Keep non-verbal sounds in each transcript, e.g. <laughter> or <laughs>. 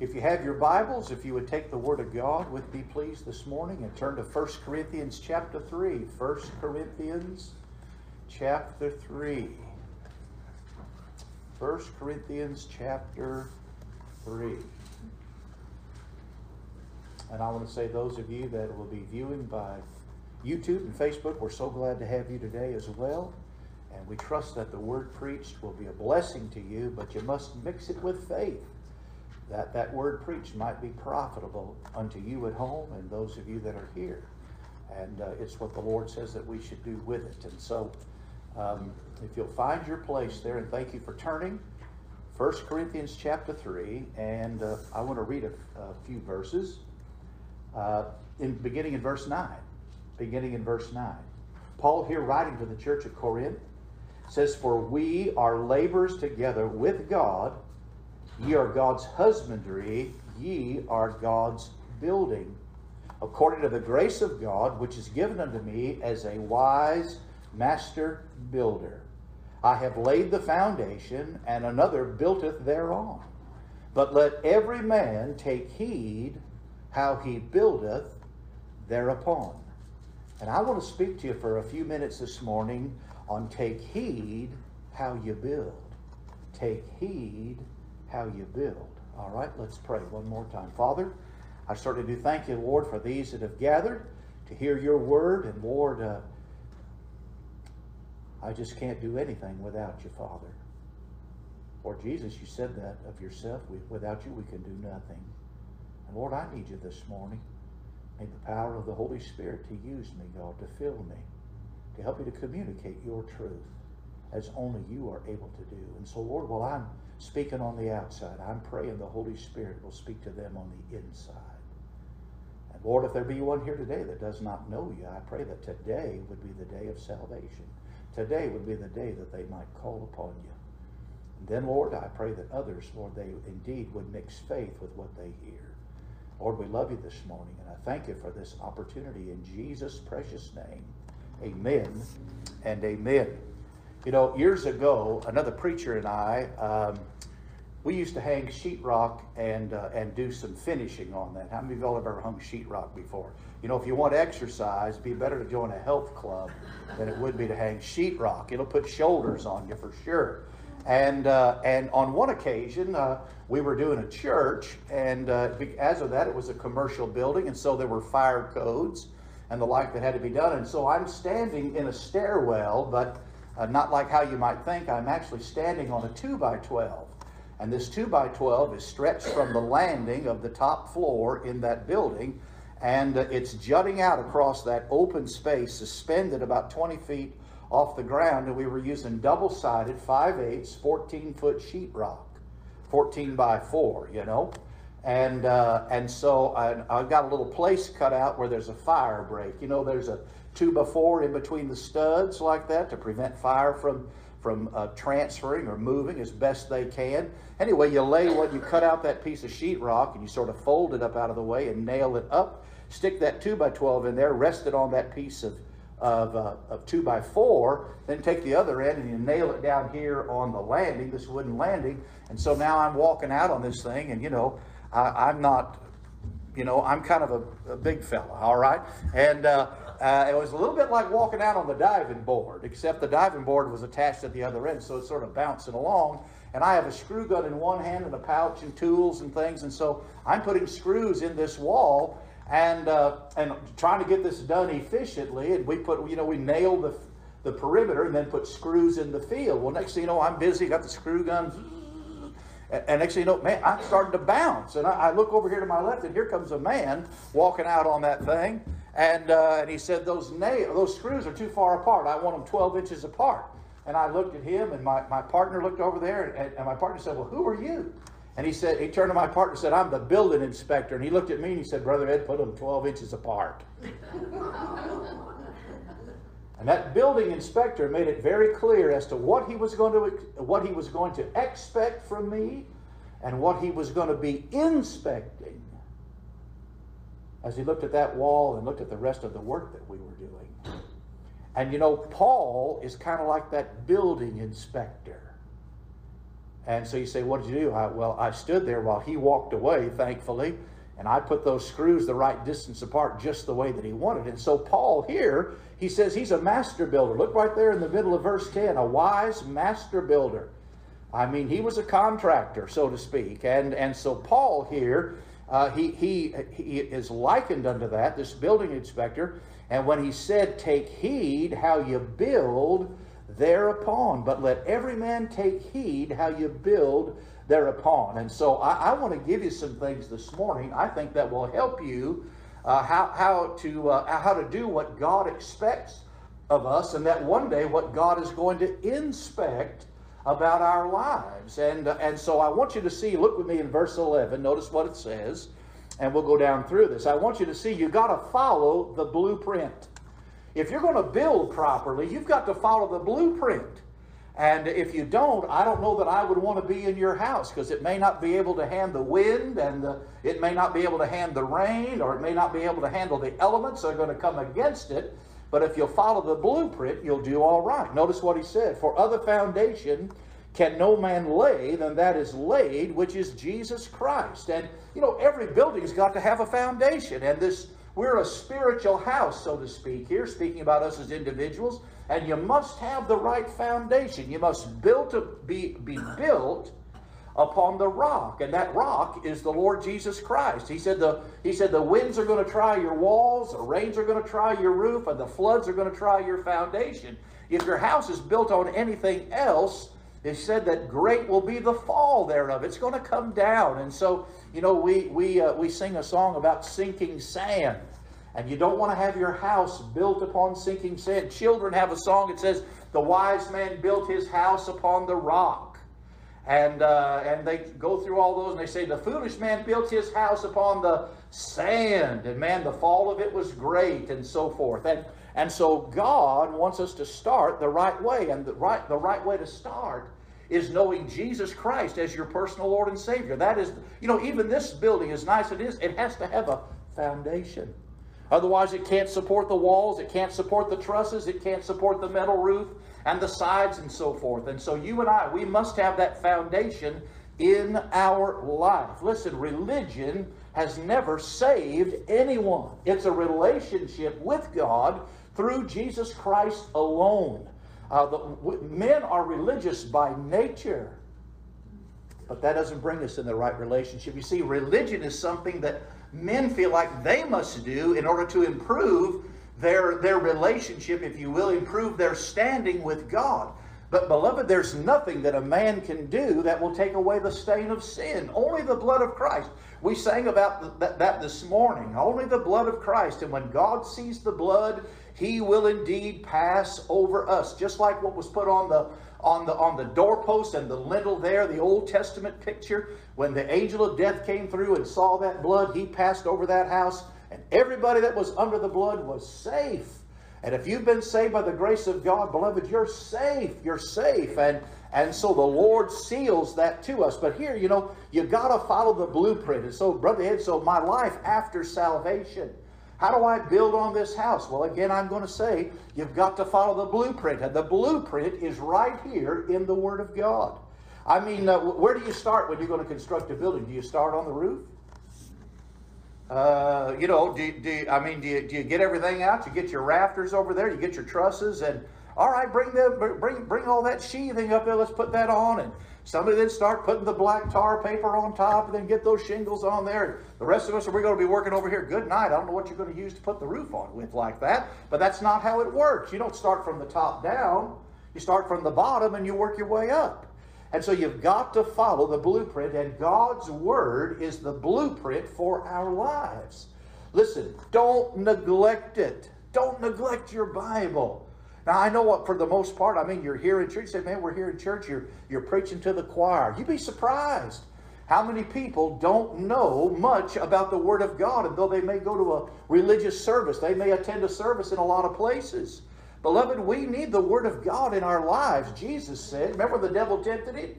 If you have your Bibles, if you would take the Word of God with me, please, this morning and turn to 1 Corinthians chapter 3. 1 Corinthians chapter 3. 1 Corinthians chapter 3. And I want to say, those of you that will be viewing by YouTube and Facebook, we're so glad to have you today as well. And we trust that the word preached will be a blessing to you, but you must mix it with faith that that word preached might be profitable unto you at home and those of you that are here. And uh, it's what the Lord says that we should do with it. And so, um, if you'll find your place there, and thank you for turning, 1 Corinthians chapter 3, and uh, I want to read a, a few verses. Uh, in beginning in verse 9. Beginning in verse 9. Paul here writing to the church at Corinth says, For we are laborers together with God Ye are God's husbandry, ye are God's building. According to the grace of God, which is given unto me as a wise master builder. I have laid the foundation, and another buildeth thereon. But let every man take heed how he buildeth thereupon. And I want to speak to you for a few minutes this morning on take heed how you build. Take heed how you build. All right, let's pray one more time. Father, I certainly do thank you, Lord, for these that have gathered to hear your word. And Lord, uh, I just can't do anything without you, Father. Lord Jesus, you said that of yourself. We, without you, we can do nothing. And Lord, I need you this morning. Need the power of the Holy Spirit to use me, God, to fill me, to help me to communicate your truth as only you are able to do. And so, Lord, while I'm speaking on the outside. I'm praying the Holy Spirit will speak to them on the inside. And Lord, if there be one here today that does not know you, I pray that today would be the day of salvation. Today would be the day that they might call upon you. And then, Lord, I pray that others, Lord, they indeed would mix faith with what they hear. Lord, we love you this morning, and I thank you for this opportunity in Jesus' precious name. Amen and amen. You know, years ago, another preacher and I, um, we used to hang sheetrock and uh, and do some finishing on that. How many of y'all have ever hung sheetrock before? You know, if you want exercise, it'd be better to join a health club than it would be to hang sheetrock. It'll put shoulders on you for sure. And uh, and on one occasion, uh, we were doing a church, and uh, as of that, it was a commercial building, and so there were fire codes and the like that had to be done. And so I'm standing in a stairwell, but uh, not like how you might think. I'm actually standing on a 2 by 12 And this 2 by 12 is stretched from the landing of the top floor in that building. And uh, it's jutting out across that open space, suspended about 20 feet off the ground. And we were using double sided 5 8 14 foot sheetrock, 14 by 4, you know. And, uh, and so I, I got a little place cut out where there's a fire break. You know, there's a two by four in between the studs like that to prevent fire from from uh, transferring or moving as best they can. Anyway, you lay what you cut out that piece of sheetrock and you sort of fold it up out of the way and nail it up. Stick that two by twelve in there, rest it on that piece of of, uh, of two by four. Then take the other end and you nail it down here on the landing, this wooden landing. And so now I'm walking out on this thing, and you know I, am not you know, I'm kind of a, a big fella, all right? And uh, uh, it was a little bit like walking out on the diving board, except the diving board was attached at the other end, so it's sort of bouncing along. And I have a screw gun in one hand and a pouch and tools and things, and so I'm putting screws in this wall and uh, and trying to get this done efficiently. And we put, you know, we nailed the the perimeter and then put screws in the field. Well, next thing you know, I'm busy, got the screw guns and next thing you know, man, I'm starting to bounce. And I, I, look over here to my left, and here comes a man walking out on that thing. And, uh, and he said, those, nail, those screws are too far apart. I want them 12 inches apart. And I looked at him, and my, my partner looked over there, and, and my partner said, Well, who are you? And he said, he turned to my partner and said, I'm the building inspector. And he looked at me and he said, Brother Ed, put them 12 inches apart. <laughs> And that building inspector made it very clear as to what he was going to what he was going to expect from me and what he was going to be inspecting as he looked at that wall and looked at the rest of the work that we were doing. And you know, Paul is kind of like that building inspector. And so you say, What did you do? I, well, I stood there while he walked away, thankfully, and I put those screws the right distance apart just the way that he wanted. And so Paul here, he says he's a master builder. Look right there in the middle of verse 10 a wise master builder. I mean, he was a contractor, so to speak. And, and so Paul here, uh, he, he, he is likened unto that, this building inspector. And when he said, Take heed how you build thereupon, but let every man take heed how you build thereupon. And so I, I want to give you some things this morning I think that will help you uh, how, how, to, uh, how to do what God expects of us, and that one day what God is going to inspect about our lives. And, uh, and so I want you to see, look with me in verse 11, notice what it says, and we'll go down through this. I want you to see you got to follow the blueprint. If you're going to build properly, you've got to follow the blueprint. And if you don't, I don't know that I would want to be in your house because it may not be able to handle the wind and the, it may not be able to handle the rain or it may not be able to handle the elements that are going to come against it. But if you'll follow the blueprint, you'll do all right. Notice what he said For other foundation can no man lay than that is laid, which is Jesus Christ. And, you know, every building's got to have a foundation. And this, we're a spiritual house, so to speak, here, speaking about us as individuals. And you must have the right foundation. You must build to be, be built upon the rock, and that rock is the Lord Jesus Christ. He said the he said the winds are going to try your walls, the rains are going to try your roof, and the floods are going to try your foundation. If your house is built on anything else, he said that great will be the fall thereof. It's going to come down, and so you know we we uh, we sing a song about sinking sand. And you don't want to have your house built upon sinking sand. Children have a song that says, The wise man built his house upon the rock. And, uh, and they go through all those and they say, The foolish man built his house upon the sand, and man, the fall of it was great, and so forth. And, and so God wants us to start the right way. And the right, the right way to start is knowing Jesus Christ as your personal Lord and Savior. That is, you know, even this building, as nice as it is, it has to have a foundation. Otherwise, it can't support the walls, it can't support the trusses, it can't support the metal roof, and the sides and so forth. And so you and I, we must have that foundation in our life. Listen, religion has never saved anyone. It's a relationship with God through Jesus Christ alone. Uh, the, men are religious by nature, but that doesn't bring us in the right relationship. You see, religion is something that men feel like they must do in order to improve their, their relationship, if you will, improve their standing with God. But, beloved, there's nothing that a man can do that will take away the stain of sin. Only the blood of Christ. We sang about that, this morning. Only the blood of Christ. And when God sees the blood, he will indeed pass over us. Just like what was put on the on the on the doorpost and the lintel there, the Old Testament picture, when the angel of death came through and saw that blood, he passed over that house and everybody that was under the blood was safe. And if you've been saved by the grace of God, beloved, you're safe. You're safe. And, and so the Lord seals that to us. But here, you know, you got to follow the blueprint. And so, Brother Ed, so my life after salvation, how do I build on this house? Well, again, I'm going to say you've got to follow the blueprint. And the blueprint is right here in the Word of God. I mean, uh, where do you start when you're going to construct a building? Do you start on the roof? Uh, you know, do, do I mean, do you, do you get everything out? You get your rafters over there, you get your trusses, and all right, bring the bring bring all that sheathing up there. Let's put that on, and somebody then start putting the black tar paper on top, and then get those shingles on there. The rest of us are we going to be working over here. Good night. I don't know what you're going to use to put the roof on with like that, but that's not how it works. You don't start from the top down. You start from the bottom, and you work your way up. And so you've got to follow the blueprint, and God's Word is the blueprint for our lives. Listen, don't neglect it. Don't neglect your Bible. Now, I know what, for the most part, I mean, you're here in church, you say, man, we're here in church, you're, you're preaching to the choir. You'd be surprised how many people don't know much about the Word of God, and though they may go to a religious service, they may attend a service in a lot of places. Beloved, we need the Word of God in our lives. Jesus said, remember the devil tempted him?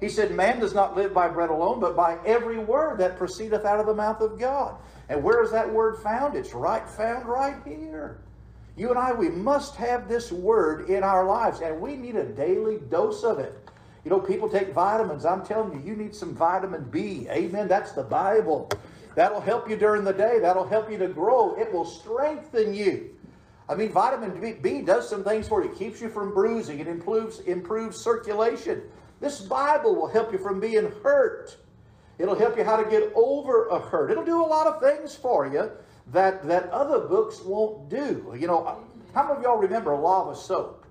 He said, Man does not live by bread alone, but by every word that proceedeth out of the mouth of God. And where is that word found? It's right found right here. You and I, we must have this word in our lives, and we need a daily dose of it. You know, people take vitamins. I'm telling you, you need some vitamin B. Amen. That's the Bible. That'll help you during the day. That'll help you to grow. It will strengthen you. I mean, vitamin B, B does some things for you. It keeps you from bruising. It improves, improves circulation. This Bible will help you from being hurt. It'll help you how to get over a hurt. It'll do a lot of things for you that, that other books won't do. You know, how many of y'all remember a lava soap?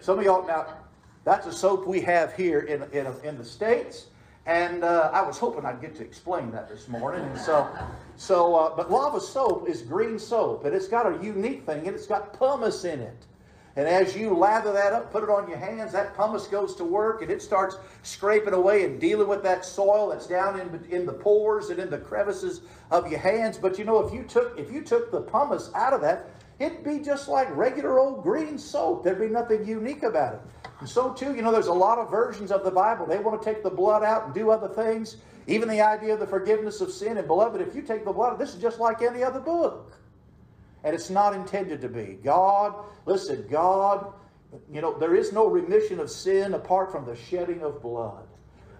Some of y'all, now, that's a soap we have here in, in, in the States. And uh, I was hoping I'd get to explain that this morning. And so, so uh, but lava soap is green soap, and it's got a unique thing, and it's got pumice in it. And as you lather that up, put it on your hands, that pumice goes to work and it starts scraping away and dealing with that soil that's down in, in the pores and in the crevices of your hands. But you know, if you took if you took the pumice out of that, it'd be just like regular old green soap. There'd be nothing unique about it. And so too, you know, there's a lot of versions of the Bible. They want to take the blood out and do other things. Even the idea of the forgiveness of sin. And beloved, if you take the blood, this is just like any other book. And it's not intended to be. God, listen, God, you know, there is no remission of sin apart from the shedding of blood.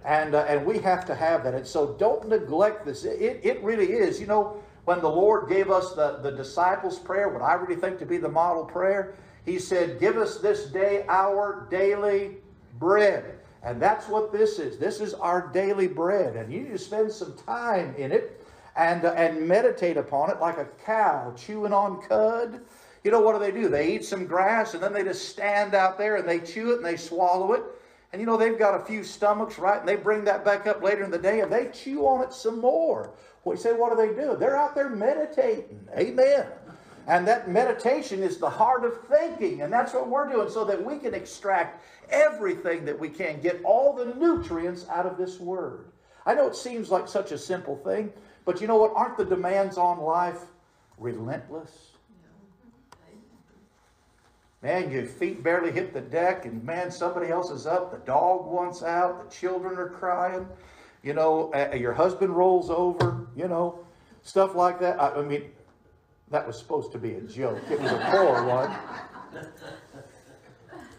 And, uh, and we have to have that. And so don't neglect this. It, it really is. You know, when the Lord gave us the, the disciples' prayer, what I really think to be the model prayer, he said, Give us this day our daily bread. And that's what this is. This is our daily bread. And you need to spend some time in it and, uh, and meditate upon it like a cow chewing on cud. You know, what do they do? They eat some grass and then they just stand out there and they chew it and they swallow it. And you know, they've got a few stomachs, right? And they bring that back up later in the day and they chew on it some more. Well, you say, what do they do? They're out there meditating. Amen. And that meditation is the heart of thinking. And that's what we're doing so that we can extract everything that we can, get all the nutrients out of this word. I know it seems like such a simple thing, but you know what? Aren't the demands on life relentless? Man, your feet barely hit the deck, and man, somebody else is up. The dog wants out. The children are crying. You know, uh, your husband rolls over. You know, stuff like that. I, I mean, that was supposed to be a joke. It was a poor one.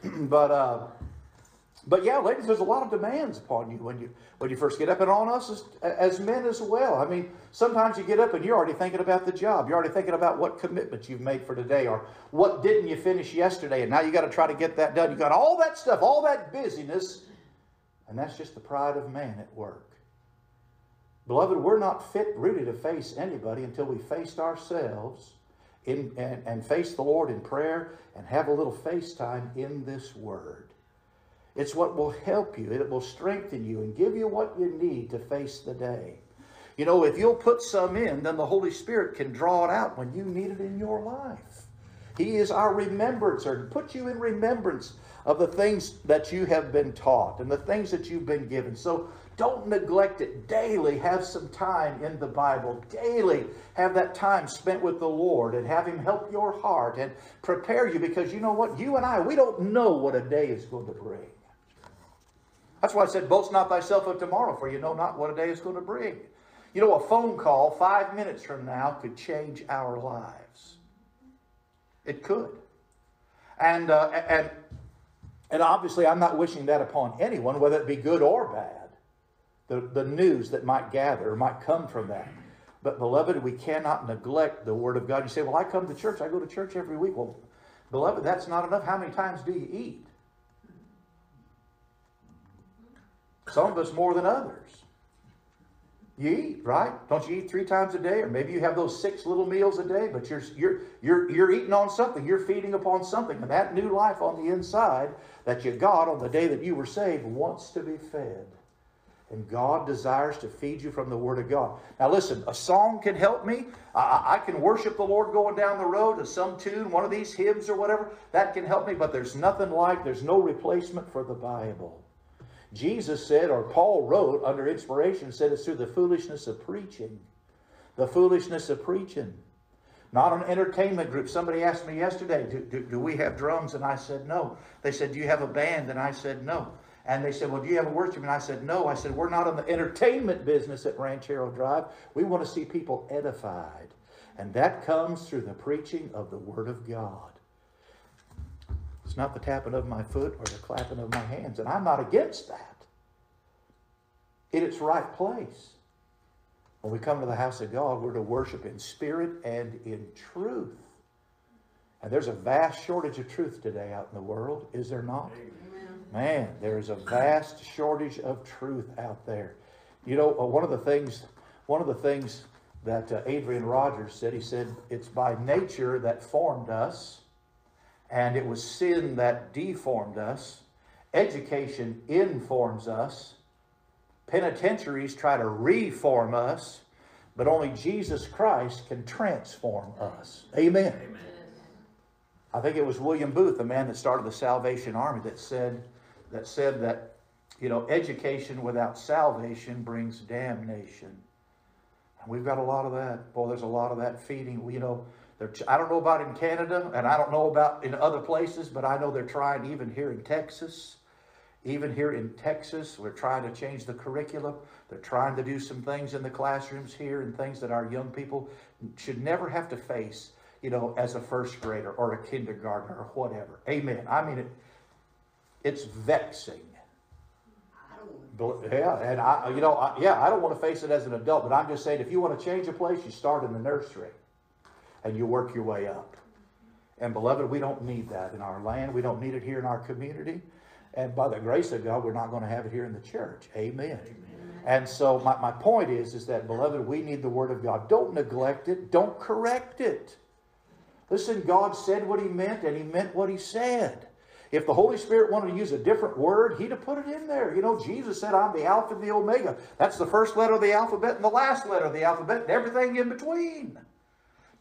<clears throat> but uh, but yeah, ladies, there's a lot of demands upon you when you when you first get up, and on us as, as men as well. I mean, sometimes you get up and you're already thinking about the job. You're already thinking about what commitments you've made for today, or what didn't you finish yesterday, and now you got to try to get that done. You got all that stuff, all that busyness, and that's just the pride of man at work. Beloved, we're not fit really to face anybody until we faced ourselves in, and, and face the Lord in prayer and have a little face time in this Word. It's what will help you. It will strengthen you and give you what you need to face the day. You know, if you'll put some in, then the Holy Spirit can draw it out when you need it in your life. He is our remembrancer and put you in remembrance of the things that you have been taught and the things that you've been given. So don't neglect it. Daily have some time in the Bible. Daily have that time spent with the Lord and have Him help your heart and prepare you because you know what? You and I, we don't know what a day is going to bring. That's why I said, boast not thyself of tomorrow, for you know not what a day is going to bring. You know, a phone call five minutes from now could change our lives. It could. And, uh, and, and obviously, I'm not wishing that upon anyone, whether it be good or bad the, the news that might gather might come from that. But, beloved, we cannot neglect the Word of God. You say, Well, I come to church. I go to church every week. Well, beloved, that's not enough. How many times do you eat? Some of us more than others. You eat, right? Don't you eat three times a day? Or maybe you have those six little meals a day, but you're, you're, you're, you're eating on something. You're feeding upon something. And that new life on the inside that you got on the day that you were saved wants to be fed. And God desires to feed you from the Word of God. Now, listen, a song can help me. I, I, can worship the Lord going down the road to some tune, one of these hymns or whatever. That can help me, but there's nothing like, there's no replacement for the Bible. Jesus said, or Paul wrote under inspiration, said it's through the foolishness of preaching. The foolishness of preaching. Not an entertainment group. Somebody asked me yesterday, do, do, do we have drums? And I said, no. They said, do you have a band? And I said, no. And they said, Well, do you have a worship? And I said, No. I said, We're not in the entertainment business at Ranchero Drive. We want to see people edified. And that comes through the preaching of the Word of God. It's not the tapping of my foot or the clapping of my hands. And I'm not against that. In its right place. When we come to the house of God, we're to worship in spirit and in truth. And there's a vast shortage of truth today out in the world, is there not? Man, there is a vast shortage of truth out there. You know, uh, one of the things, one of the things that uh, Adrian Rogers said, he said, it's by nature that formed us, and it was sin that deformed us. Education informs us. Penitentiaries try to reform us, but only Jesus Christ can transform us. Amen. Amen. I think it was William Booth, the man that started the Salvation Army, that said that said that you know education without salvation brings damnation. And we've got a lot of that. Boy, there's a lot of that feeding. You know, I don't know about in Canada, and I don't know about in other places, but I know they're trying even here in Texas. Even here in Texas, we're trying to change the curriculum. They're trying to do some things in the classrooms here and things that our young people should never have to face you know, as a first grader or a kindergartner or whatever. Amen. I mean, it, it's vexing. Yeah, and I, you know, I, yeah, I don't want to face it as an adult, but I'm just saying, if you want to change a place, you start in the nursery, and you work your way up. And beloved, we don't need that in our land. We don't need it here in our community. And by the grace of God, we're not going to have it here in the church. Amen. Amen. And so my, my point is, is that, beloved, we need the Word of God. Don't neglect it. Don't correct it. Listen, God said what he meant, and he meant what he said. If the Holy Spirit wanted to use a different word, he'd have put it in there. You know, Jesus said, I'm the Alpha and the Omega. That's the first letter of the alphabet and the last letter of the alphabet and everything in between.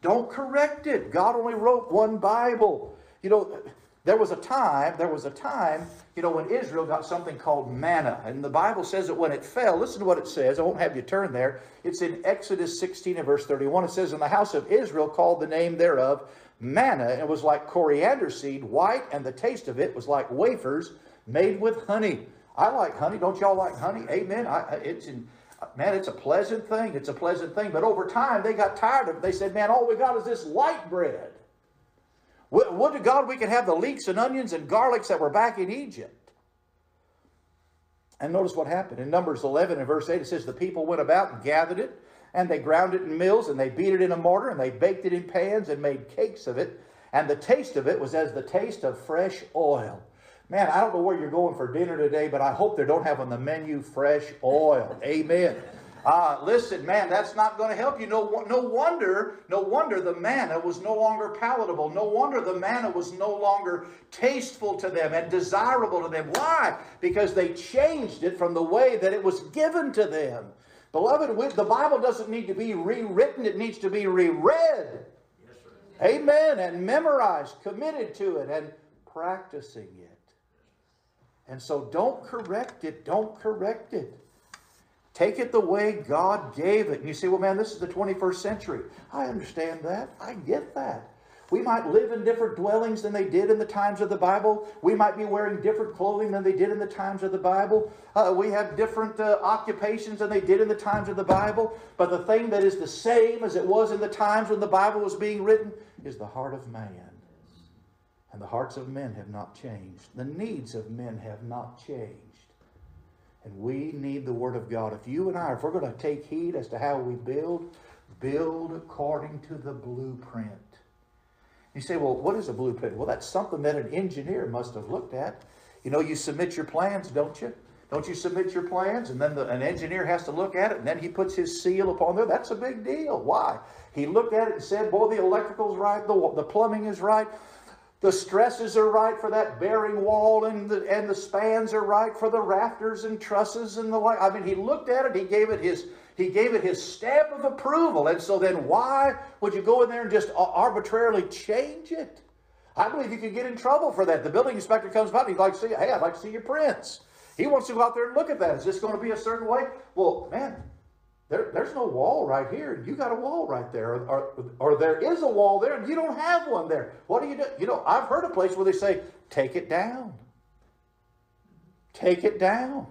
Don't correct it. God only wrote one Bible. You know, there was a time, there was a time, you know, when Israel got something called manna. And the Bible says that when it fell, listen to what it says. I won't have you turn there. It's in Exodus 16 and verse 31. It says, In the house of Israel called the name thereof manna. And was like coriander seed, white, and the taste of it was like wafers made with honey. I like honey. Don't y'all like honey? Amen. I, it's in, man, it's a pleasant thing. It's a pleasant thing. But over time, they got tired of it. They said, man, all we got is this light bread. Would to God we could have the leeks and onions and garlics that were back in Egypt. And notice what happened. In Numbers 11 and verse 8, it says, The people went about and gathered it, and they ground it in mills, and they beat it in a mortar, and they baked it in pans and made cakes of it. And the taste of it was as the taste of fresh oil. Man, I don't know where you're going for dinner today, but I hope they don't have on the menu fresh oil. Amen. Uh, listen, man, that's not going to help you. No, no wonder, no wonder the manna was no longer palatable. No wonder the manna was no longer tasteful to them and desirable to them. Why? Because they changed it from the way that it was given to them. Beloved, the Bible doesn't need to be rewritten, it needs to be reread. Yes, Amen. And memorized, committed to it, and practicing it. And so don't correct it. Don't correct it. Take it the way God gave it. And you say, well, man, this is the 21st century. I understand that. I get that. We might live in different dwellings than they did in the times of the Bible. We might be wearing different clothing than they did in the times of the Bible. Uh, we have different uh, occupations than they did in the times of the Bible. But the thing that is the same as it was in the times when the Bible was being written is the heart of man. And the hearts of men have not changed. The needs of men have not changed. And we need the Word of God. If you and I, if we're going to take heed as to how we build, build according to the blueprint. You say, well, what is a blueprint? Well, that's something that an engineer must have looked at. You know, you submit your plans, don't you? Don't you submit your plans? And then the, an engineer has to look at it, and then he puts his seal upon there. That's a big deal. Why? He looked at it and said, boy, the electrical's right, the, the plumbing is right, the stresses are right for that bearing wall, and the, and the spans are right for the rafters and trusses and the like. I mean, he looked at it, he gave it his he gave it his stamp of approval. And so then why would you go in there and just arbitrarily change it? I believe you could get in trouble for that. The building inspector comes by and he'd like see, hey, I'd like to see your prints. He wants to go out there and look at that. Is this going to be a certain way? Well, man, there, there's no wall right here. You got a wall right there. Or, or, or, there is a wall there and you don't have one there. What do you do? You know, I've heard a place where they say, take it down. Take it down.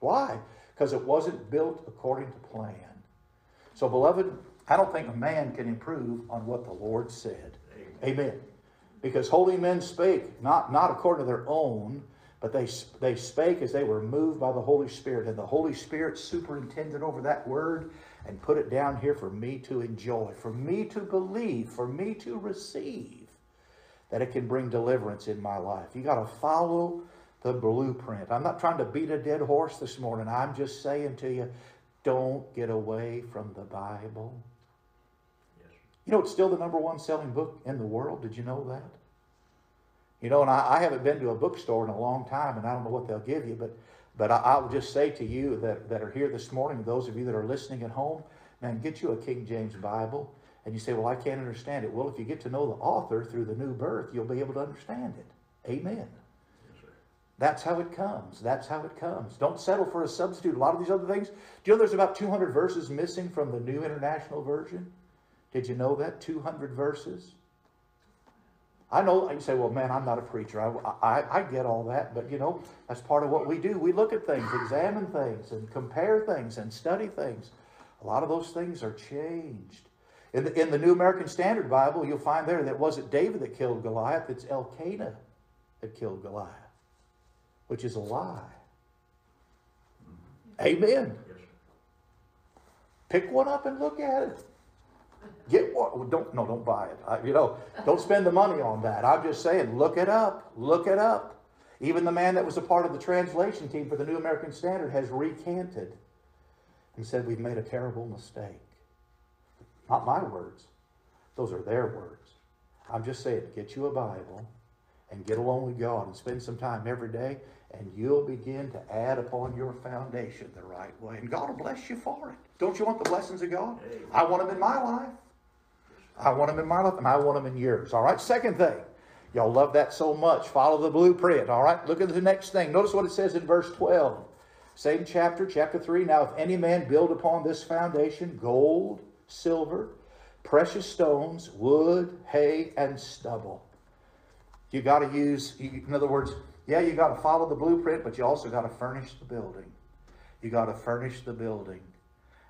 Why? Because it wasn't built according to plan. So, beloved, I don't think a man can improve on what the Lord said. Amen. Amen. Because holy men spake, not, not according to their own, but they, they spake as they were moved by the Holy Spirit. And the Holy Spirit superintended over that word and put it down here for me to enjoy, for me to believe, for me to receive, that it can bring deliverance in my life. You got to follow the blueprint. I'm not trying to beat a dead horse this morning. I'm just saying to you, don't get away from the Bible. Yes. You know, it's still the number one selling book in the world. Did you know that? You know, and I, I haven't been to a bookstore in a long time, and I don't know what they'll give you, but but I, I will just say to you that, that are here this morning, those of you that are listening at home, man, get you a King James Bible. And you say, well, I can't understand it. Well, if you get to know the author through the new birth, you'll be able to understand it. Amen. That's how it comes. That's how it comes. Don't settle for a substitute. A lot of these other things. Do you know there's about 200 verses missing from the New International Version? Did you know that? 200 verses. I know you say, well, man, I'm not a preacher. I, I, I get all that, but you know, that's part of what we do. We look at things, examine things, and compare things, and study things. A lot of those things are changed. In the, in the New American Standard Bible, you'll find there that it wasn't David that killed Goliath, it's Elkanah that killed Goliath which is a lie. Amen. Pick one up and look at it. Get one. Don't no, don't buy it. I, you know, don't spend the money on that. I'm just saying, look it up. Look it up. Even the man that was a part of the translation team for the New American Standard has recanted and said we've made a terrible mistake. Not my words; those are their words. I'm just saying, get you a Bible and get along with God and spend some time every day and you'll begin to add upon your foundation the right way. And God will bless you for it. Don't you want the blessings of God? I want them in my life. I want them in my life, and I want them in yours. All right, second thing. Y'all love that so much. Follow the blueprint. All right, look at the next thing. Notice what it says in verse 12. Same chapter, chapter 3. Now, if any man build upon this foundation gold, silver, precious stones, wood, hay, and stubble. You got to use, in other words, yeah, you got to follow the blueprint, but you also got to furnish the building. You got to furnish the building.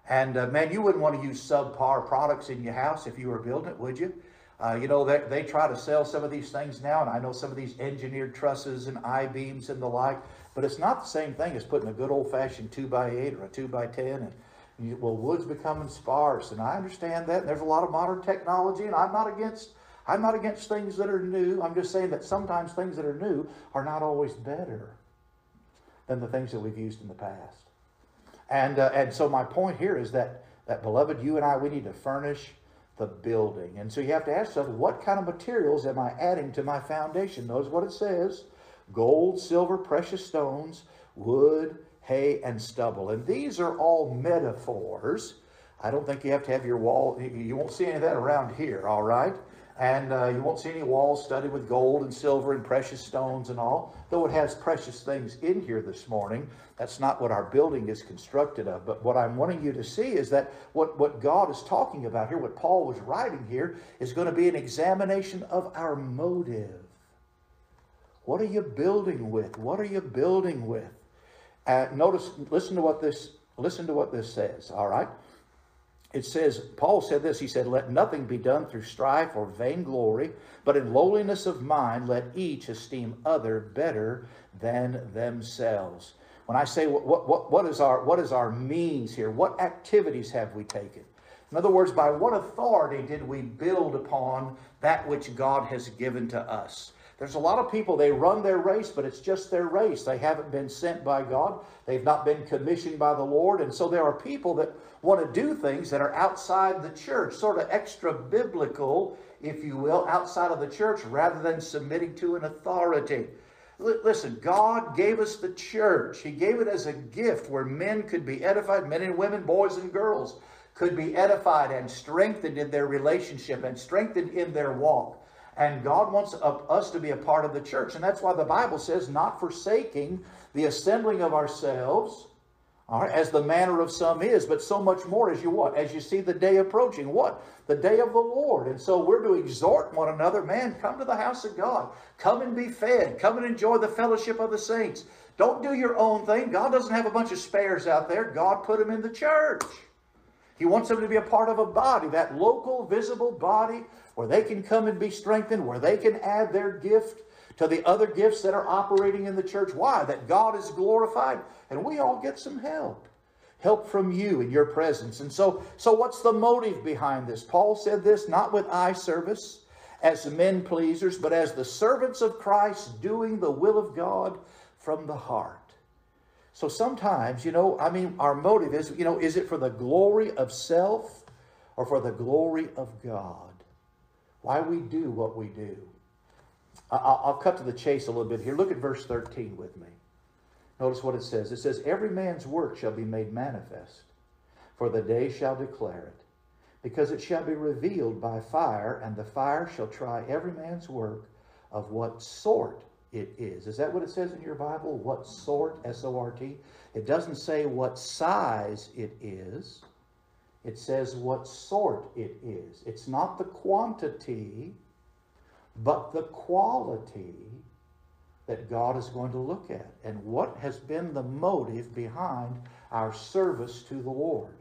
And uh, man, you wouldn't want to use subpar products in your house if you were building it, would you? Uh, you know, they, they try to sell some of these things now, and I know some of these engineered trusses and I-beams and the like, but it's not the same thing as putting a good old-fashioned 2x8 or a 2x10. And, well, wood's becoming sparse, and I understand that. And there's a lot of modern technology, and I'm not against I'm not against things that are new. I'm just saying that sometimes things that are new are not always better than the things that we've used in the past. And, uh, and so my point here is that, that, beloved, you and I, we need to furnish the building. And so you have to ask yourself, what kind of materials am I adding to my foundation? Notice what it says. Gold, silver, precious stones, wood, hay, and stubble. And these are all metaphors. I don't think you have to have your wall, you won't see any of that around here, all right? And uh, you won't see any walls studded with gold and silver and precious stones and all, though it has precious things in here this morning. That's not what our building is constructed of. But what I'm wanting you to see is that what, what God is talking about here, what Paul was writing here, is going to be an examination of our motive. What are you building with? What are you building with? Uh, notice, listen to what this, listen to what this says, all right? It says, Paul said this, he said, Let nothing be done through strife or vainglory, but in lowliness of mind let each esteem other better than themselves. When I say what, what, what, is our, what is our means here? What activities have we taken? In other words, by what authority did we build upon that which God has given to us? There's a lot of people, they run their race, but it's just their race. They haven't been sent by God. They've not been commissioned by the Lord. And so there are people that want to do things that are outside the church, sort of extra biblical, if you will, outside of the church, rather than submitting to an authority. L- listen, God gave us the church. He gave it as a gift where men could be edified, men and women, boys and girls could be edified and strengthened in their relationship and strengthened in their walk. And God wants us to be a part of the church. And that's why the Bible says, not forsaking the assembling of ourselves, all right, as the manner of some is, but so much more as you what? As you see the day approaching. What? The day of the Lord. And so we're to exhort one another, man, come to the house of God. Come and be fed. Come and enjoy the fellowship of the saints. Don't do your own thing. God doesn't have a bunch of spares out there. God put them in the church. He wants them to be a part of a body, that local, visible body where they can come and be strengthened, where they can add their gift to the other gifts that are operating in the church. Why? That God is glorified and we all get some help. Help from you in your presence. And so, so what's the motive behind this? Paul said this not with eye service as men pleasers, but as the servants of Christ doing the will of God from the heart. So sometimes, you know, I mean, our motive is, you know, is it for the glory of self or for the glory of God? Why we do what we do. I'll, cut to the chase a little bit here. Look at verse 13 with me. Notice what it says. It says, Every man's work shall be made manifest, for the day shall declare it, because it shall be revealed by fire, and the fire shall try every man's work of what sort it is. Is that what it says in your Bible? What sort, S O R T? It doesn't say what size it is. It says what sort it is. It's not the quantity, but the quality that God is going to look at. And what has been the motive behind our service to the Lord?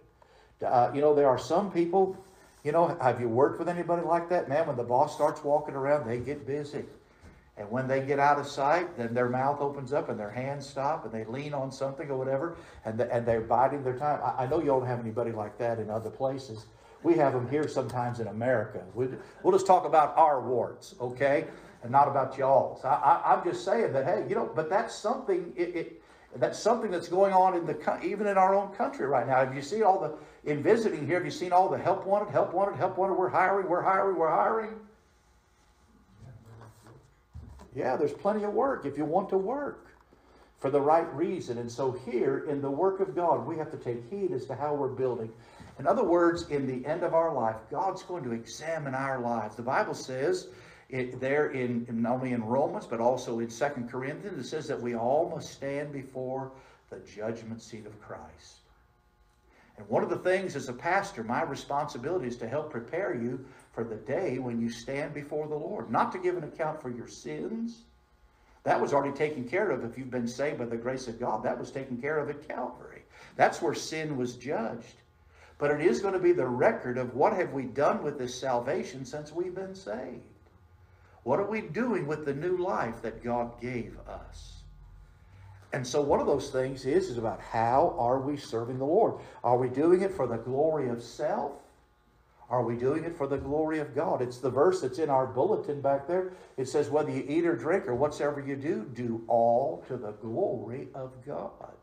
Uh, you know, there are some people, you know, have you worked with anybody like that? Man, when the boss starts walking around, they get busy. And when they get out of sight, then their mouth opens up and their hands stop and they lean on something or whatever and, the, and they're biding their time. I, I know you don't have anybody like that in other places. We have them here sometimes in America. We, we'll just talk about our warts, okay? And not about y'all's. I, am just saying that, hey, you know, but that's something, it, it, that's something that's going on in the even in our own country right now. Have you seen all the, in visiting here, have you seen all the help wanted, help wanted, help wanted, we're hiring, we're hiring, we're hiring? Yeah, there's plenty of work if you want to work for the right reason. And so, here in the work of God, we have to take heed as to how we're building. In other words, in the end of our life, God's going to examine our lives. The Bible says it there in, not only in Romans, but also in Second Corinthians, it says that we all must stand before the judgment seat of Christ. And one of the things as a pastor, my responsibility is to help prepare you for the day when you stand before the Lord. Not to give an account for your sins. That was already taken care of if you've been saved by the grace of God. That was taken care of at Calvary. That's where sin was judged. But it is going to be the record of what have we done with this salvation since we've been saved. What are we doing with the new life that God gave us? And so one of those things is, is about how are we serving the Lord? Are we doing it for the glory of self? Are we doing it for the glory of God? It's the verse that's in our bulletin back there. It says, whether you eat or drink or whatsoever you do, do all to the glory of God.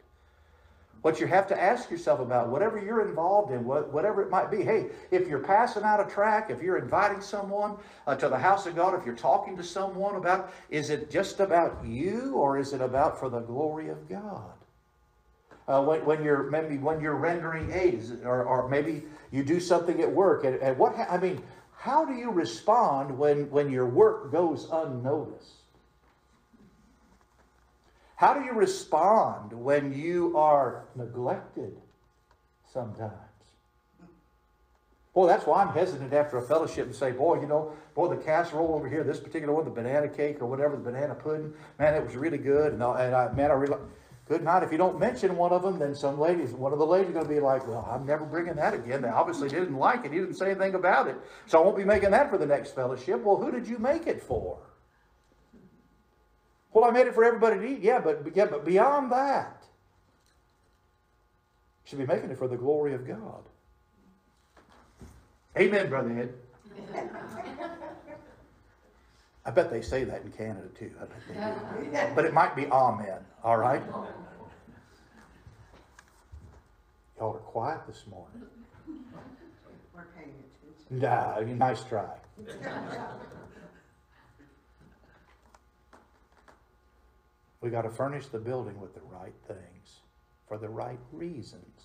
What you have to ask yourself about, whatever you're involved in, whatever it might be. Hey, if you're passing out a track, if you're inviting someone uh, to the house of God, if you're talking to someone about, is it just about you or is it about for the glory of God? Uh, when, when, you're maybe when you're rendering aids, or, or maybe you do something at work, and, and what I mean, how do you respond when when your work goes unnoticed? How do you respond when you are neglected sometimes? Boy, that's why I'm hesitant after a fellowship and say, boy, you know, boy, the casserole over here, this particular one, the banana cake or whatever, the banana pudding, man, it was really good. And, and I, man, I really, good night. If you don't mention one of them, then some ladies, one of the ladies going to be like, well, I'm never bringing that again. They obviously didn't like it. He didn't say anything about it. So I won't be making that for the next fellowship. Well, who did you make it for? Well, I made it for everybody to eat. Yeah, but yeah, but beyond that, you should be making it for the glory of God. Amen, Brother Ed. <laughs> I bet they say that in Canada too. I bet they do. But it might be amen, all right? Y'all are quiet this morning. We're paying attention. Nah, nice try. We got to furnish the building with the right things for the right reasons.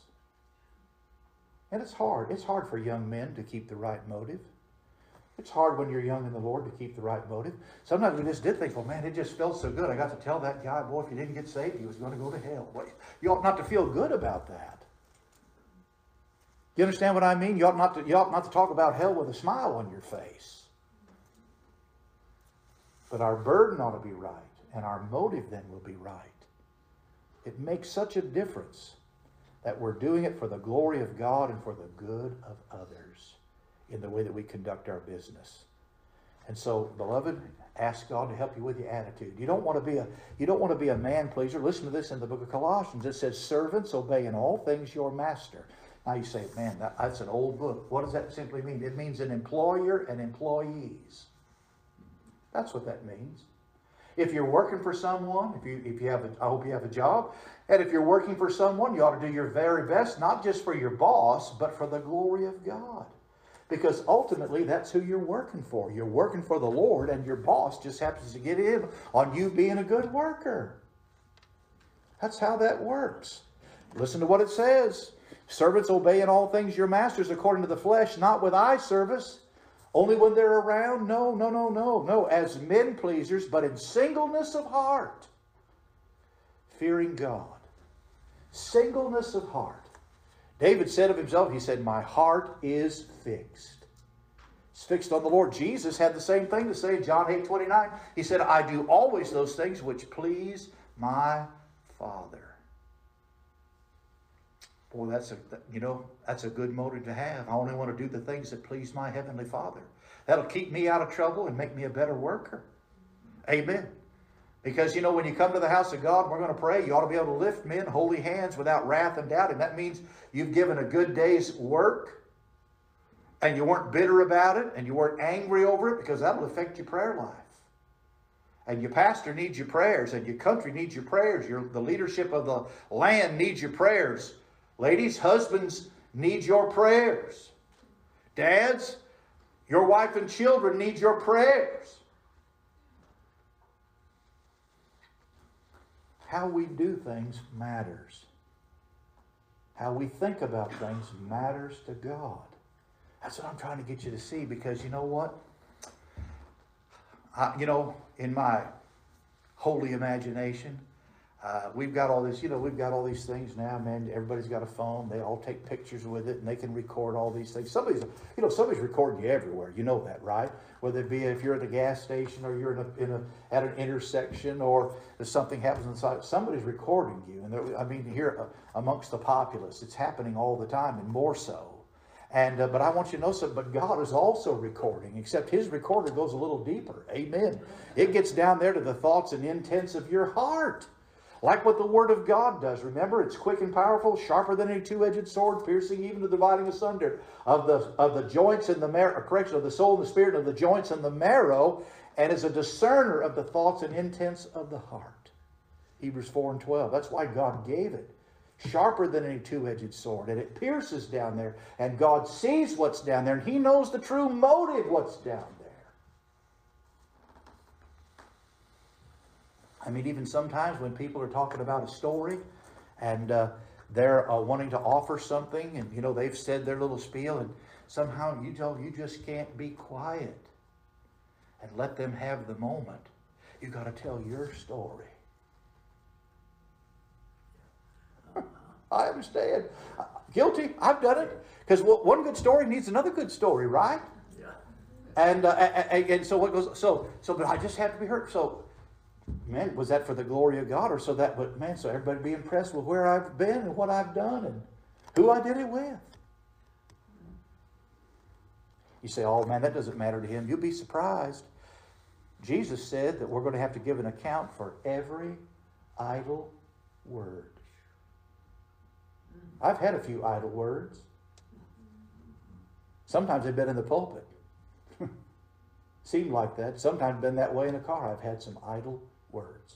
And it's hard. It's hard for young men to keep the right motive. It's hard when you're young in the Lord to keep the right motive. Sometimes we just did think, well, man, it just felt so good. I got to tell that guy, boy, if you didn't get saved, he was going to go to hell. Well, you ought not to feel good about that. You understand what I mean? You ought not to, you ought not to talk about hell with a smile on your face. But our burden ought to be right and our motive then will be right. It makes such a difference that we're doing it for the glory of God and for the good of others in the way that we conduct our business. And so, beloved, ask God to help you with your attitude. You don't want to be a you don't want to be a man pleaser. Listen to this in the book of Colossians. It says, "Servants, obey in all things your master." Now you say, "Man, that, that's an old book." What does that simply mean? It means an employer and employees. That's what that means. If you're working for someone, if you if you have a, I hope you have a job, and if you're working for someone, you ought to do your very best, not just for your boss, but for the glory of God. Because ultimately, that's who you're working for. You're working for the Lord, and your boss just happens to get in on you being a good worker. That's how that works. Listen to what it says Servants, obey in all things your masters according to the flesh, not with eye service, only when they're around. No, no, no, no, no. As men pleasers, but in singleness of heart, fearing God. Singleness of heart. David said of himself, he said, My heart is fixed. It's fixed on the Lord. Jesus had the same thing to say in John 8 29. He said, I do always those things which please my Father. Boy, that's a you know, that's a good motive to have. I only want to do the things that please my heavenly Father. That'll keep me out of trouble and make me a better worker. Amen. Because you know, when you come to the house of God, we're going to pray. You ought to be able to lift men holy hands without wrath and doubting. That means you've given a good day's work and you weren't bitter about it and you weren't angry over it because that'll affect your prayer life. And your pastor needs your prayers and your country needs your prayers. Your, the leadership of the land needs your prayers. Ladies, husbands need your prayers. Dads, your wife and children need your prayers. How we do things matters. How we think about things matters to God. That's what I'm trying to get you to see because you know what? I, you know, in my holy imagination, uh, we've got all this, you know, we've got all these things now, man. Everybody's got a phone. They all take pictures with it and they can record all these things. Somebody's, you know, somebody's recording you everywhere. You know that, right? Whether it be if you're at a gas station or you're in a, in a at an intersection or if something happens inside, somebody's recording you. And I mean, here uh, amongst the populace, it's happening all the time and more so. And uh, but I want you to know something. But God is also recording, except His recorder goes a little deeper. Amen. It gets down there to the thoughts and intents of your heart. Like what the Word of God does. Remember, it's quick and powerful, sharper than any two-edged sword, piercing even to dividing asunder of the of the joints and the marrow, correction of the soul and the spirit, of the joints and the marrow, and is a discerner of the thoughts and intents of the heart. Hebrews 4 and 12. That's why God gave it. Sharper than any two-edged sword, and it pierces down there, and God sees what's down there, and He knows the true motive what's down I mean, even sometimes when people are talking about a story and uh, they're uh, wanting to offer something and, you know, they've said their little spiel and somehow you tell you just can't be quiet and let them have the moment. You got to tell your story. <laughs> I understand. Guilty. I've done it. Because one good story needs another good story, right? Yeah. And, uh, and, and so what goes, so, so, but I just have to be hurt. So man, was that for the glory of God or so that, but man, so everybody be impressed with where I've been and what I've done and who I did it with. You say, oh man, that doesn't matter to him. You'll be surprised. Jesus said that we're going to have to give an account for every idle word. I've had a few idle words. Sometimes they've been in the pulpit. <laughs> Seemed like that. Sometimes been that way in a car. I've had some idle words.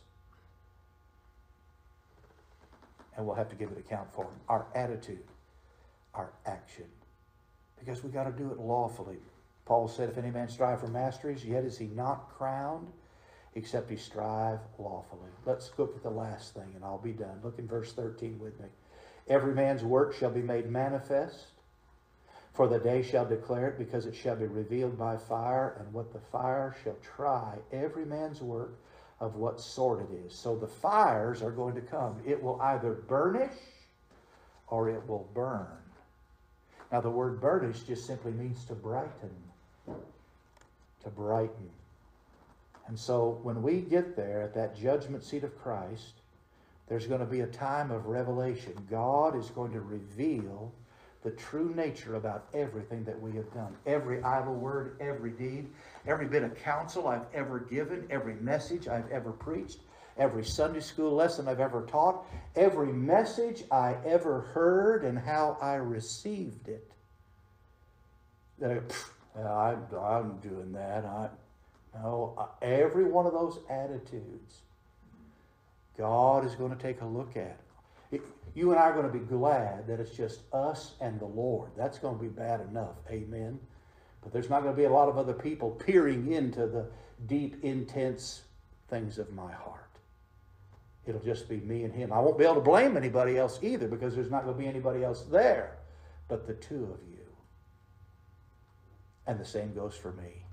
And we'll have to give an account for them. Our attitude, our action. Because we got to do it lawfully. Paul said, If any man strive for masteries, yet is he not crowned, except he strive lawfully. Let's look at the last thing, and I'll be done. Look in verse 13 with me. Every man's work shall be made manifest, for the day shall declare it, because it shall be revealed by fire, and what the fire shall try every man's work of what sort it is. So the fires are going to come. It will either burnish or it will burn. Now, the word burnish just simply means to brighten. To brighten. And so when we get there at that judgment seat of Christ, there's going to be a time of revelation. God is going to reveal the true nature about everything that we have done. Every idle word, every deed, every bit of counsel I've ever given, every message I've ever preached, every Sunday school lesson I've ever taught, every message I ever heard, and how I received it. I, I'm doing that. I, no, every one of those attitudes, God is going to take a look at. You and I are going to be glad that it's just us and the Lord. That's going to be bad enough. Amen. But there's not going to be a lot of other people peering into the deep, intense things of my heart. It'll just be me and him. I won't be able to blame anybody else either because there's not going to be anybody else there but the two of you. And the same goes for me.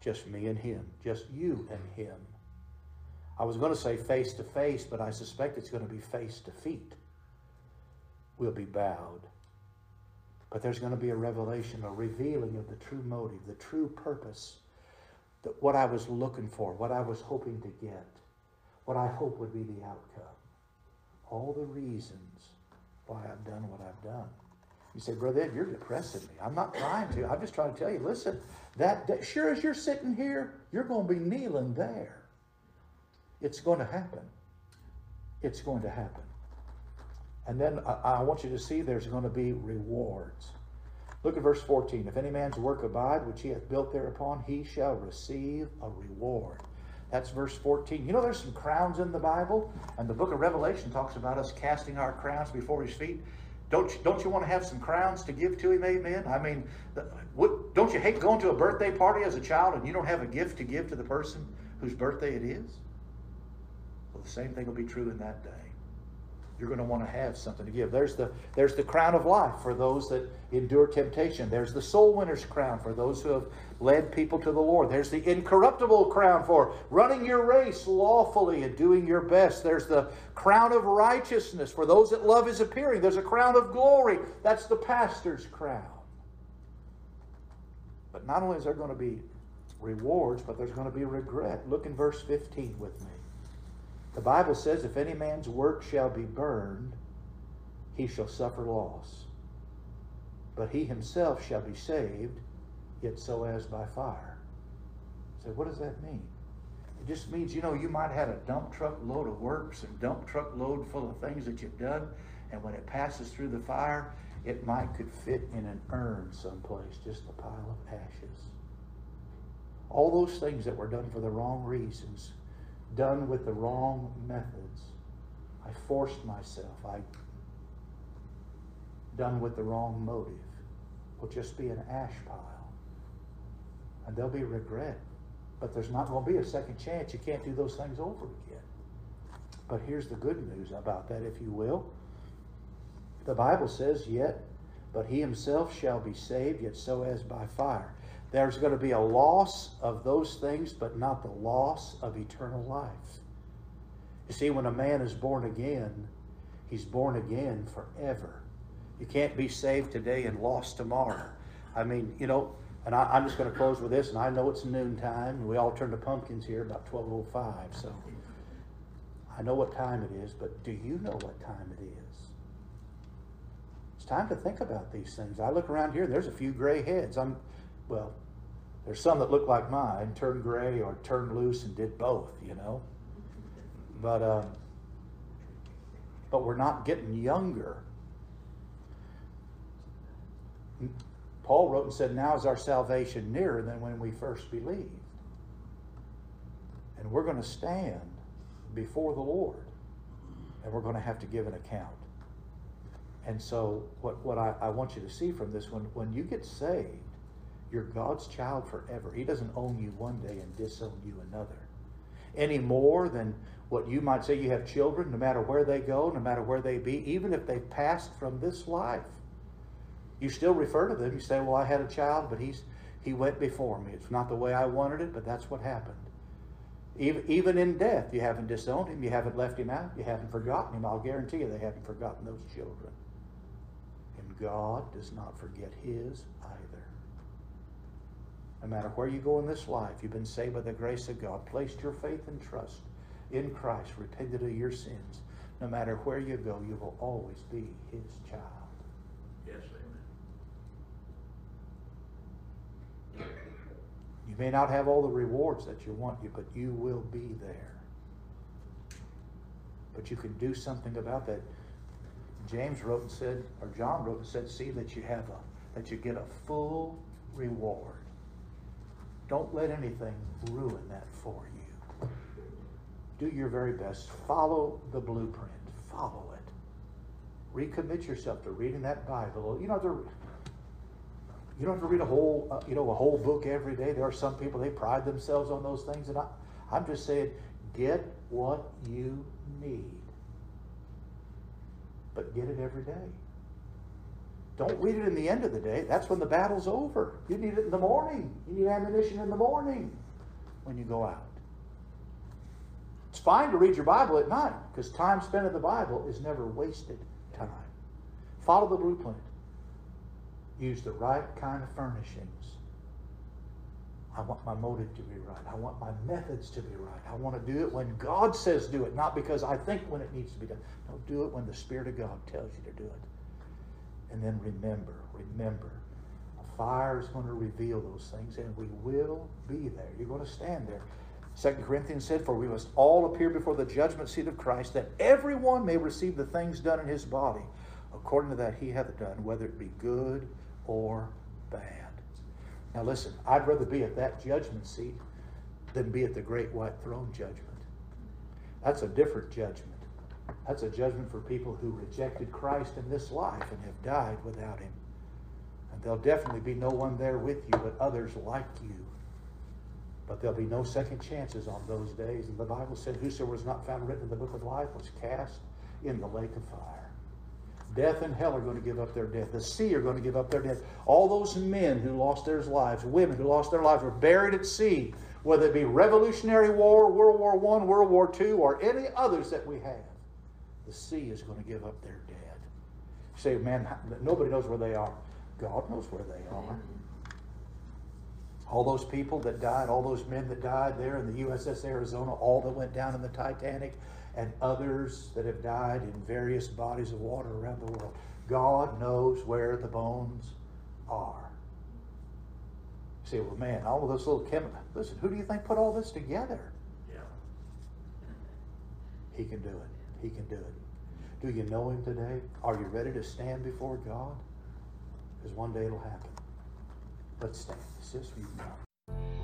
Just me and him. Just you and him. I was going to say face to face, but I suspect it's going to be face to feet. We'll be bowed. But there's going to be a revelation, a revealing of the true motive, the true purpose, that what I was looking for, what I was hoping to get, what I hope would be the outcome. All the reasons why I've done what I've done. You say, Brother Ed, you're depressing me. I'm not trying to. I'm just trying to tell you, listen, that, that sure as you're sitting here, you're going to be kneeling there. It's going to happen. It's going to happen. And then I, I want you to see there's going to be rewards. Look at verse 14. If any man's work abide, which he hath built thereupon, he shall receive a reward. That's verse 14. You know, there's some crowns in the Bible, and the book of Revelation talks about us casting our crowns before his feet. Don't you, don't you want to have some crowns to give to him, amen? I mean, what, don't you hate going to a birthday party as a child and you don't have a gift to give to the person whose birthday it is? Well, the same thing will be true in that day. You're going to want to have something to give. There's the, there's the crown of life for those that endure temptation. There's the soul winner's crown for those who have led people to the Lord. There's the incorruptible crown for running your race lawfully and doing your best. There's the crown of righteousness for those that love is appearing. There's a crown of glory. That's the pastor's crown. But not only is there going to be rewards, but there's going to be regret. Look in verse 15 with me. The Bible says, if any man's work shall be burned, he shall suffer loss. But he himself shall be saved, yet so as by fire. So what does that mean? It just means, you know, you might have a dump truck load of works and dump truck load full of things that you've done, and when it passes through the fire, it might could fit in an urn someplace, just a pile of ashes. All those things that were done for the wrong reasons done with the wrong methods. I forced myself. I done with the wrong motive will just be an ash pile. And there'll be regret. But there's not going to be a second chance. You can't do those things over again. But here's the good news about that, if you will. The Bible says, yet, but he himself shall be saved, yet so as by fire. There's going to be a loss of those things, but not the loss of eternal life. You see, when a man is born again, he's born again forever. You can't be saved today and lost tomorrow. I mean, you know, and I, am just going to close with this, and I know it's noontime, and we all turn to pumpkins here about 12.05, so I know what time it is, but do you know what time it is? It's time to think about these things. I look around here, there's a few gray heads. I'm well, there's some that look like mine, turned gray or turned loose and did both, you know. But um, but we're not getting younger. Paul wrote and said, "Now is our salvation nearer than when we first believed." And we're going to stand before the Lord, and we're going to have to give an account. And so, what, what I, I want you to see from this, when, when you get saved, you're God's child forever. He doesn't own you one day and disown you another. Any more than what you might say you have children, no matter where they go, no matter where they be, even if they've passed from this life. You still refer to them. You say, Well, I had a child, but he's he went before me. It's not the way I wanted it, but that's what happened. Even, even in death, you haven't disowned him, you haven't left him out, you haven't forgotten him. I'll guarantee you they haven't forgotten those children. And God does not forget his either. No matter where you go in this life, you've been saved by the grace of God, placed your faith and trust in Christ, repented of your sins. No matter where you go, you will always be his child. Yes, amen. You may not have all the rewards that you want, but you will be there. But you can do something about that. James wrote and said, or John wrote and said, see that you have a, that you get a full reward. Don't let anything ruin that for you. Do your very best. Follow the blueprint. Follow it. Recommit yourself to reading that Bible. You know, there, you don't have to read a whole, uh, you know, a whole book every day. There are some people they pride themselves on those things, and I, I'm just saying, get what you need, but get it every day. Don't read it in the end of the day. That's when the battle's over. You need it in the morning. You need ammunition in the morning when you go out. It's fine to read your Bible at night because time spent in the Bible is never wasted time. Follow the blueprint. Use the right kind of furnishings. I want my motive to be right. I want my methods to be right. I want to do it when God says do it, not because I think when it needs to be done. No, do it when the Spirit of God tells you to do it. And then remember, remember, a fire is going to reveal those things, and we will be there. You're going to stand there. Second Corinthians said, For we must all appear before the judgment seat of Christ, that everyone may receive the things done in his body, according to that he hath done, whether it be good or bad. Now listen, I'd rather be at that judgment seat than be at the great white throne judgment. That's a different judgment. That's a judgment for people who rejected Christ in this life and have died without him. And there'll definitely be no one there with you but others like you. But there'll be no second chances on those days. And the Bible said, Whosoever was not found written in the book of life was cast in the lake of fire. Death and hell are going to give up their dead. The sea are going to give up their dead. All those men who lost their lives, women who lost their lives, were buried at sea, whether it be Revolutionary War, World War I, World War II, or any others that we have. The sea is going to give up their dead. You say, man, nobody knows where they are. God knows where they are. All those people that died, all those men that died there in the USS Arizona, all that went down in the Titanic, and others that have died in various bodies of water around the world. God knows where the bones are. You say, well, man, all of those little chemicals. Listen, who do you think put all this together? Yeah. He can do it. He can do it. Do you know Him today? Are you ready to stand before God? Because one day it'll happen. Let's stand. You now.